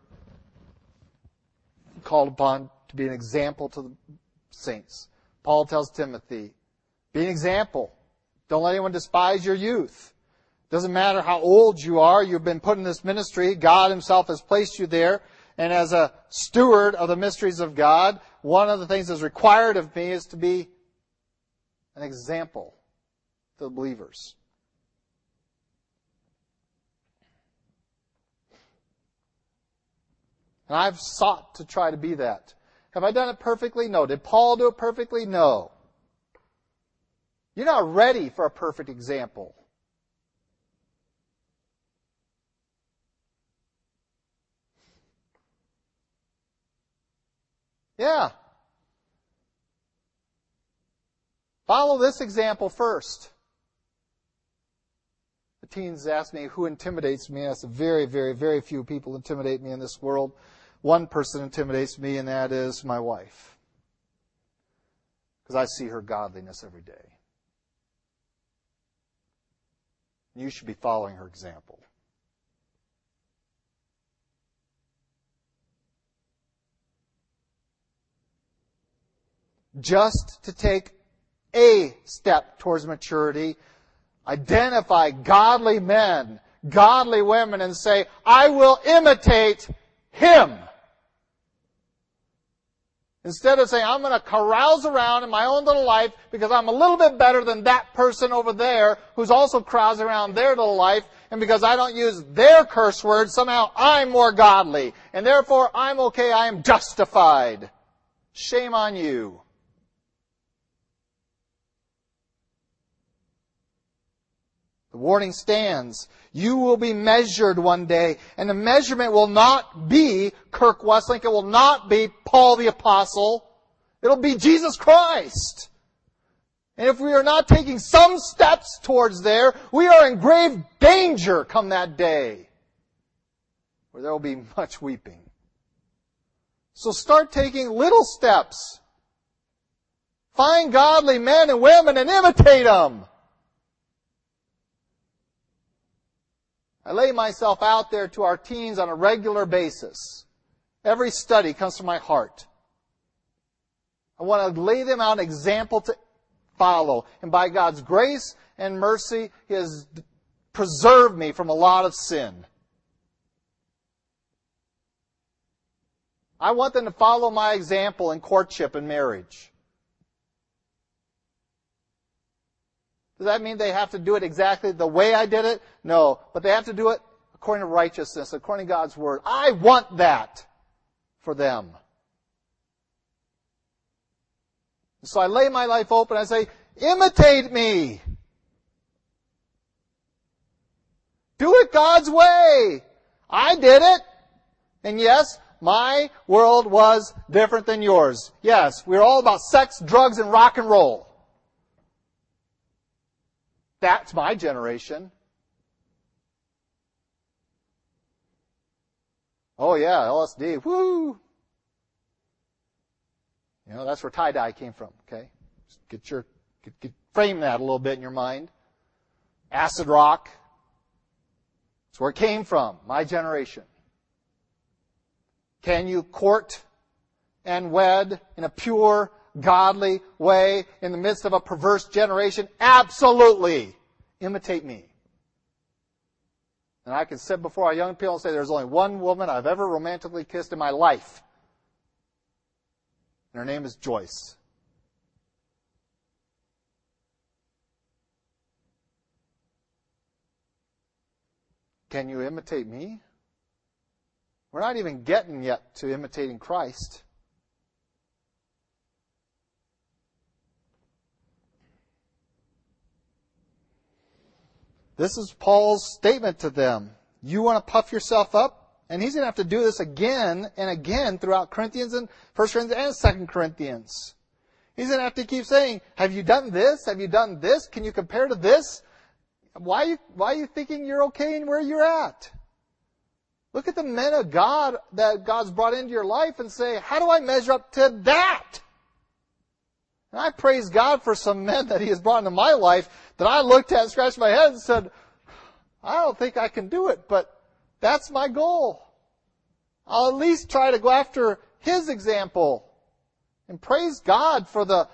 called upon to be an example to the saints. Paul tells Timothy, be an example. Don't let anyone despise your youth. Doesn't matter how old you are, you've been put in this ministry. God Himself has placed you there. And as a steward of the mysteries of God, one of the things that's required of me is to be an example to the believers. And I've sought to try to be that. Have I done it perfectly? No. Did Paul do it perfectly? No. You're not ready for a perfect example. Yeah. Follow this example first. The teens ask me who intimidates me. That's very, very, very few people intimidate me in this world. One person intimidates me, and that is my wife. Because I see her godliness every day. You should be following her example. Just to take a step towards maturity, identify godly men, godly women, and say, I will imitate him. Instead of saying, I'm going to carouse around in my own little life because I'm a little bit better than that person over there who's also carousing around their little life, and because I don't use their curse words, somehow I'm more godly, and therefore I'm okay, I am justified. Shame on you. The warning stands. You will be measured one day, and the measurement will not be Kirk Westlake. It will not be Paul the Apostle. It'll be Jesus Christ. And if we are not taking some steps towards there, we are in grave danger come that day, where there will be much weeping. So start taking little steps. Find godly men and women and imitate them. I lay myself out there to our teens on a regular basis. Every study comes from my heart. I want to lay them out an example to follow. And by God's grace and mercy, He has preserved me from a lot of sin. I want them to follow my example in courtship and marriage. Does that mean they have to do it exactly the way I did it? No. But they have to do it according to righteousness, according to God's Word. I want that for them. So I lay my life open. I say, imitate me. Do it God's way. I did it. And yes, my world was different than yours. Yes, we we're all about sex, drugs, and rock and roll. That's my generation. Oh yeah, LSD, woo! You know, that's where tie-dye came from, okay? Just get your, get, get, frame that a little bit in your mind. Acid rock. That's where it came from, my generation. Can you court and wed in a pure, godly way in the midst of a perverse generation? Absolutely. Imitate me. And I can sit before our young people and say, there's only one woman I've ever romantically kissed in my life. And her name is Joyce. can you imitate me? We're not even getting yet to imitating Christ. This is Paul's statement to them. You want to puff yourself up? And he's going to have to do this again and again throughout Corinthians and 1 Corinthians and 2 Corinthians. He's going to have to keep saying, have you done this? Have you done this? Can you compare to this? Why are you, why are you thinking you're okay in where you're at? Look at the men of God that God's brought into your life and say, how do I measure up to that? And I praise God for some men that He has brought into my life that I looked at and scratched my head and said, I don't think I can do it, but that's my goal. I'll at least try to go after His example. And praise God for the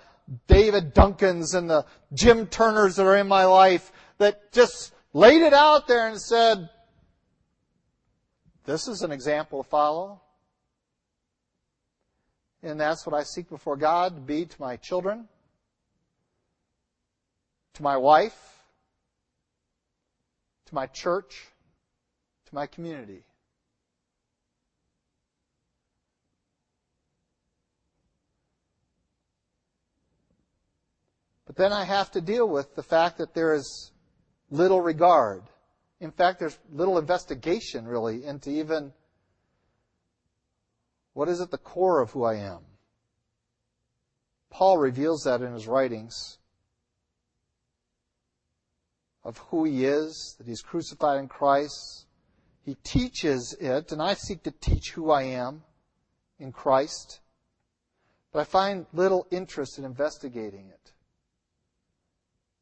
David Duncans and the Jim Turners that are in my life that just laid it out there and said, this is an example to follow. And that's what I seek before God to be to my children, to my wife, to my church, to my community. But then I have to deal with the fact that there is little regard. In fact, there's little investigation really into even what is at the core of who I am. Paul reveals that in his writings of who he is, that he's crucified in Christ. He teaches it, and I seek to teach who I am in Christ. But I find little interest in investigating it.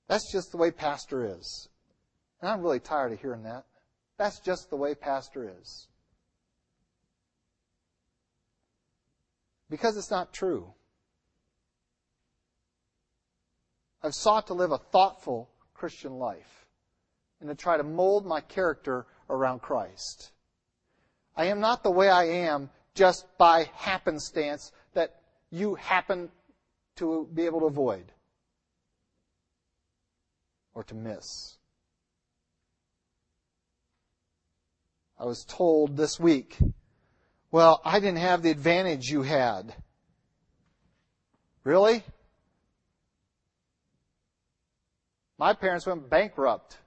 That's just the way pastor is. And I'm really tired of hearing that. That's just the way pastor is. Because it's not true. I've sought to live a thoughtful Christian life and to try to mold my character around Christ. I am not the way I am just by happenstance that you happen to be able to avoid or to miss. I was told this week, well, I didn't have the advantage you had. Really? My parents went bankrupt.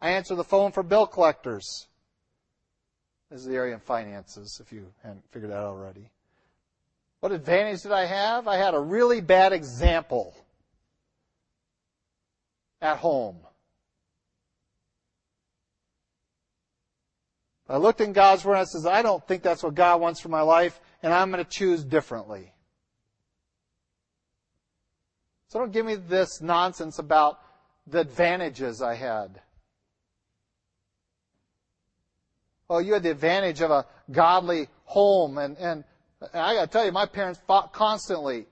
I answer the phone for bill collectors. This is the area of finances, if you hadn't figured that out already. What advantage did I have? I had a really bad example at home. I looked in God's Word and I says, I don't think that's what God wants for my life, and I'm going to choose differently. So don't give me this nonsense about the advantages I had. Well, you had the advantage of a godly home, and, and I gotta tell you, my parents fought constantly.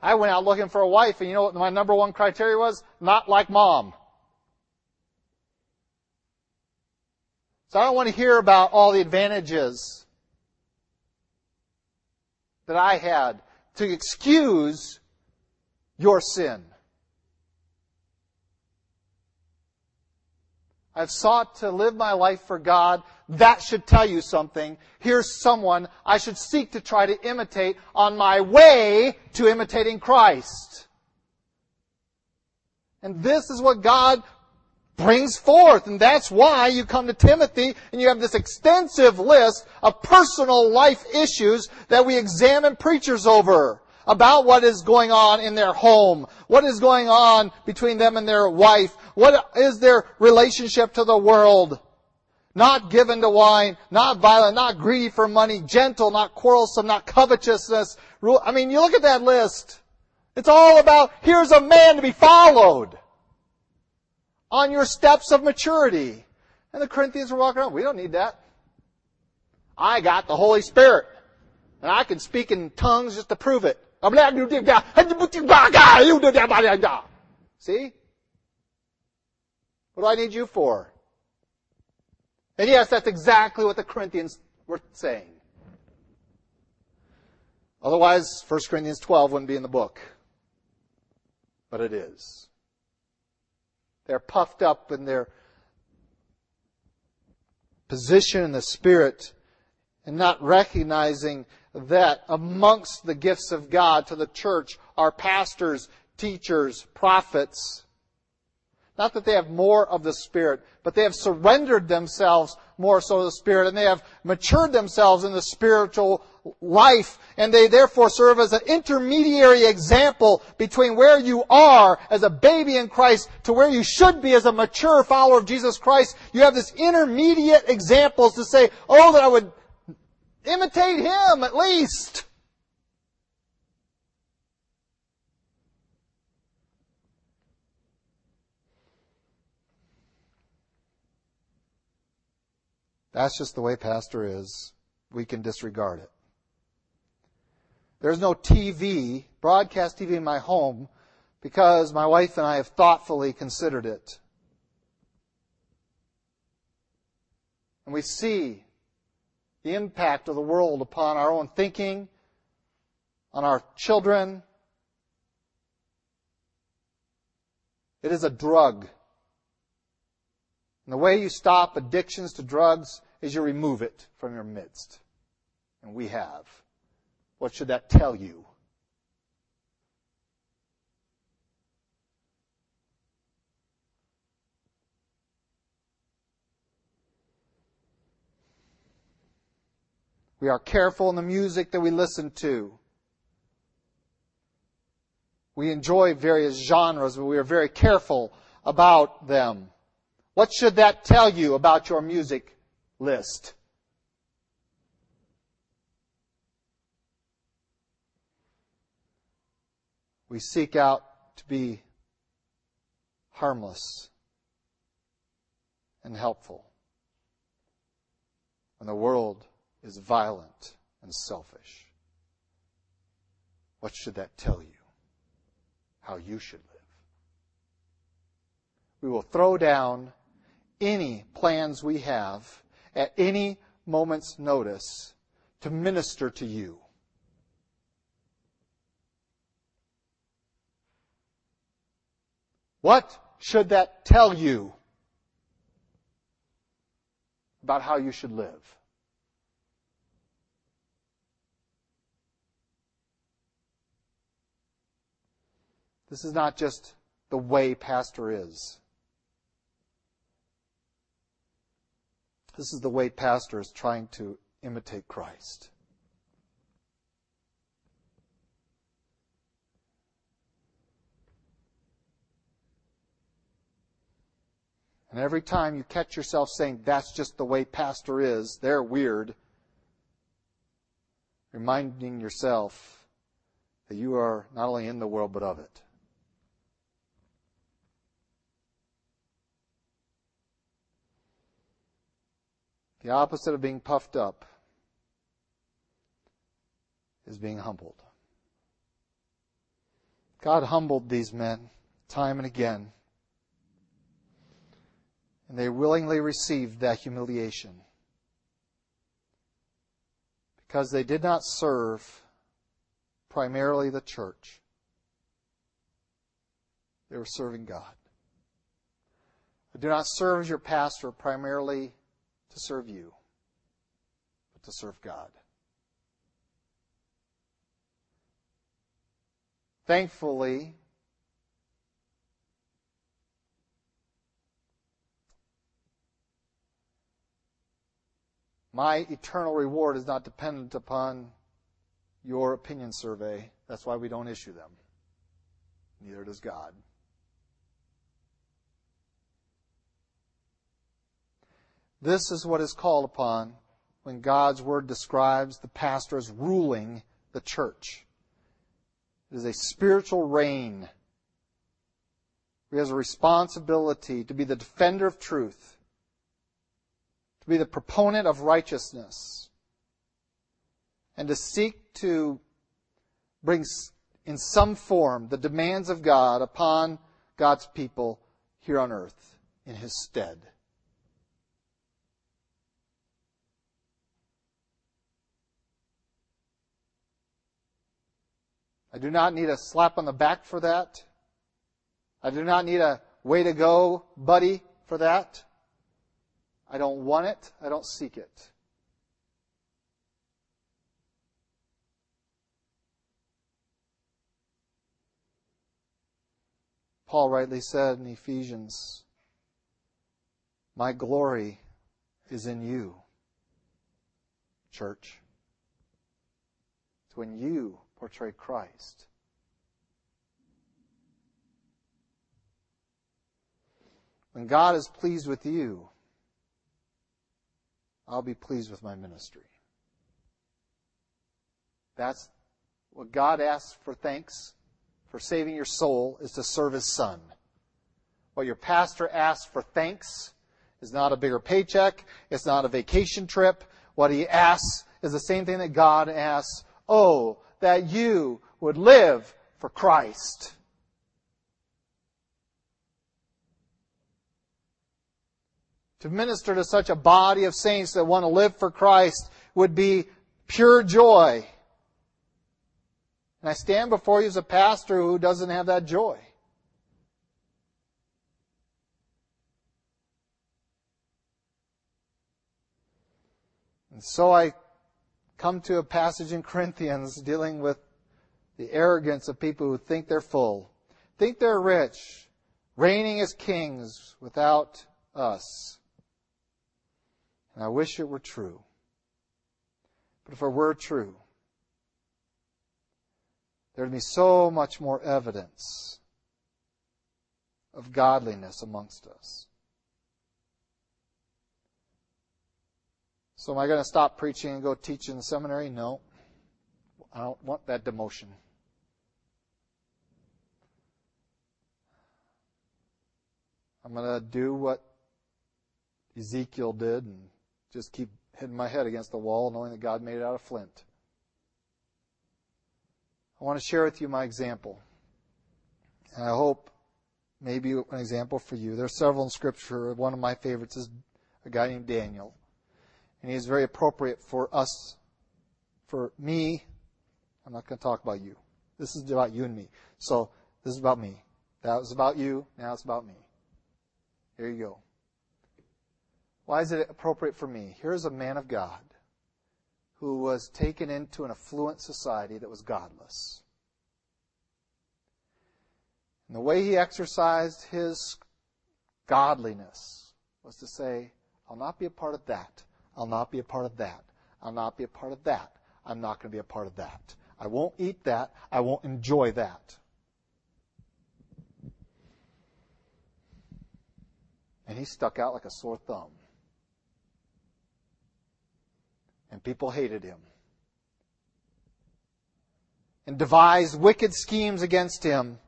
I went out looking for a wife, and you know what my number one criteria was? Not like mom. So I don't want to hear about all the advantages that I had to excuse your sin. I've sought to live my life for God. That should tell you something. Here's someone I should seek to try to imitate on my way to imitating Christ. And this is what God brings forth. And that's why you come to Timothy and you have this extensive list of personal life issues that we examine preachers over about what is going on in their home, what is going on between them and their wife, what is their relationship to the world. Not given to wine, not violent, not greedy for money, gentle, not quarrelsome, not covetousness. I mean, you look at that list. It's all about, here's a man to be followed on your steps of maturity. And the Corinthians were walking around, we don't need that. I got the Holy Spirit. And I can speak in tongues just to prove it. See? What do I need you for? And yes, that's exactly what the Corinthians were saying. Otherwise, 1 Corinthians 12 wouldn't be in the book. But it is. They're puffed up in their position in the Spirit and not recognizing that amongst the gifts of God to the church are pastors, teachers, prophets. Not that they have more of the Spirit, but they have surrendered themselves more so the Spirit and they have matured themselves in the spiritual life and they therefore serve as an intermediary example between where you are as a baby in Christ to where you should be as a mature follower of Jesus Christ. You have this intermediate examples to say, oh, that I would imitate Him at least. That's just the way pastor is. We can disregard it. There's no TV, broadcast TV in my home because my wife and I have thoughtfully considered it. And we see the impact of the world upon our own thinking, on our children. It is a drug. And the way you stop addictions to drugs is you remove it from your midst. And we have. What should that tell you? We are careful in the music that we listen to. We enjoy various genres, but we are very careful about them. What should that tell you about your music list? We seek out to be harmless and helpful when the world is violent and selfish. What should that tell you? How you should live. We will throw down any plans we have at any moment's notice to minister to you. What should that tell you about how you should live? This is not just the way pastor is. This is the way pastor is trying to imitate Christ. And every time you catch yourself saying, that's just the way pastor is, they're weird, reminding yourself that you are not only in the world, but of it. The opposite of being puffed up is being humbled. God humbled these men time and again. And they willingly received that humiliation because they did not serve primarily the church. They were serving God. Do not serve as your pastor primarily to serve you, but to serve God. Thankfully, my eternal reward is not dependent upon your opinion survey. That's why we don't issue them. Neither does God. This is what is called upon when God's Word describes the pastor as ruling the church. It is a spiritual reign. He has a responsibility to be the defender of truth, to be the proponent of righteousness, and to seek to bring in some form the demands of God upon God's people here on earth in His stead. I do not need a slap on the back for that. I do not need a way to go, buddy, for that. I don't want it. I don't seek it. Paul rightly said in Ephesians, My glory is in you, church. It's when you portray Christ. When God is pleased with you, I'll be pleased with my ministry. That's what God asks for thanks for saving your soul is to serve his son. What your pastor asks for thanks is not a bigger paycheck. It's not a vacation trip. What he asks is the same thing that God asks. Oh, that you would live for Christ. To minister to such a body of saints that want to live for Christ would be pure joy. And I stand before you as a pastor who doesn't have that joy. And so I come to a passage in Corinthians dealing with the arrogance of people who think they're full, think they're rich, reigning as kings without us. And I wish it were true. But if it were true, there'd be so much more evidence of godliness amongst us. So am I going to stop preaching and go teach in the seminary? No. I don't want that demotion. I'm going to do what Ezekiel did and just keep hitting my head against the wall knowing that God made it out of flint. I want to share with you my example. And I hope maybe an example for you. There are several in Scripture. One of my favorites is a guy named Daniel. And he is very appropriate for us, for me. I'm not going to talk about you. This is about you and me. So this is about me. That was about you. Now it's about me. Here you go. Why is it appropriate for me? Here's a man of God who was taken into an affluent society that was godless. And the way he exercised his godliness was to say, I'll not be a part of that. I'll not be a part of that. I'll not be a part of that. I'm not going to be a part of that. I won't eat that. I won't enjoy that. And he stuck out like a sore thumb. and people hated him and devised wicked schemes against him.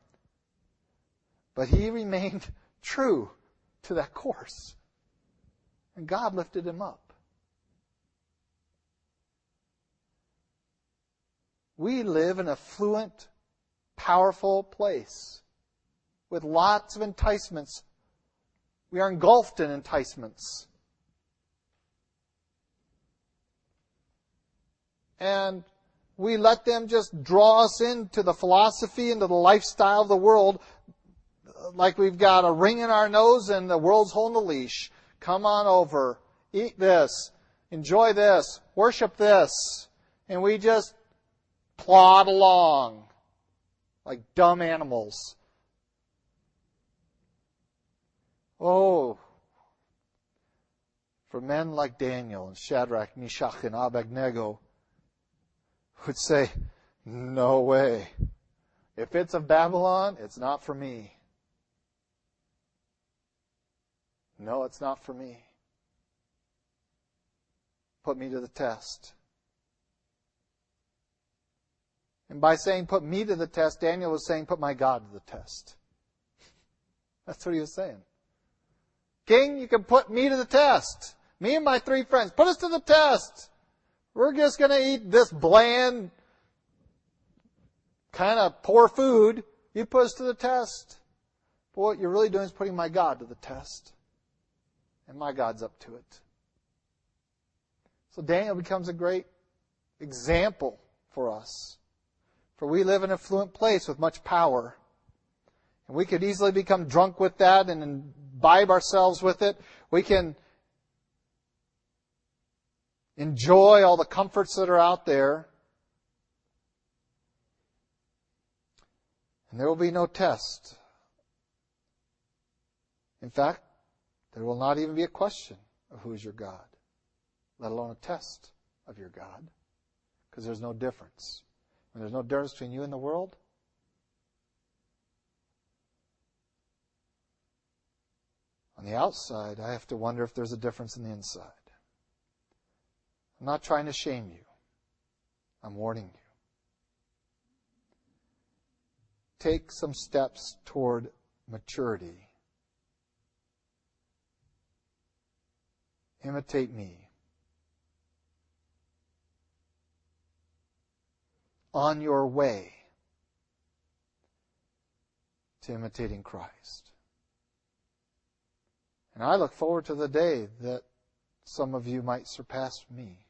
But he remained [LAUGHS] true to that course. And God lifted him up. We live in a fluent, powerful place with lots of enticements. We are engulfed in enticements. and we let them just draw us into the philosophy, into the lifestyle of the world, like we've got a ring in our nose and the world's holding the leash. Come on over, eat this, enjoy this, worship this, and we just plod along like dumb animals. Oh, for men like Daniel and Shadrach, Meshach, and Abednego, would say, No way. If it's of Babylon, it's not for me. No, it's not for me. Put me to the test. And by saying put me to the test, Daniel was saying put my God to the test. [LAUGHS] That's what he was saying. King, you can put me to the test. Me and my three friends, put us to the test. We're just going to eat this bland, kind of poor food. You put us to the test. But what you're really doing is putting my God to the test. And my God's up to it. So Daniel becomes a great example for us. For we live in an affluent place with much power. And we could easily become drunk with that and imbibe ourselves with it. We can enjoy all the comforts that are out there. And there will be no test. In fact, there will not even be a question of who is your God, let alone a test of your God, because there's no difference. When there's no difference between you and the world, on the outside, I have to wonder if there's a difference in the inside. I'm not trying to shame you. I'm warning you. Take some steps toward maturity. Imitate me. On your way to imitating Christ. And I look forward to the day that some of you might surpass me.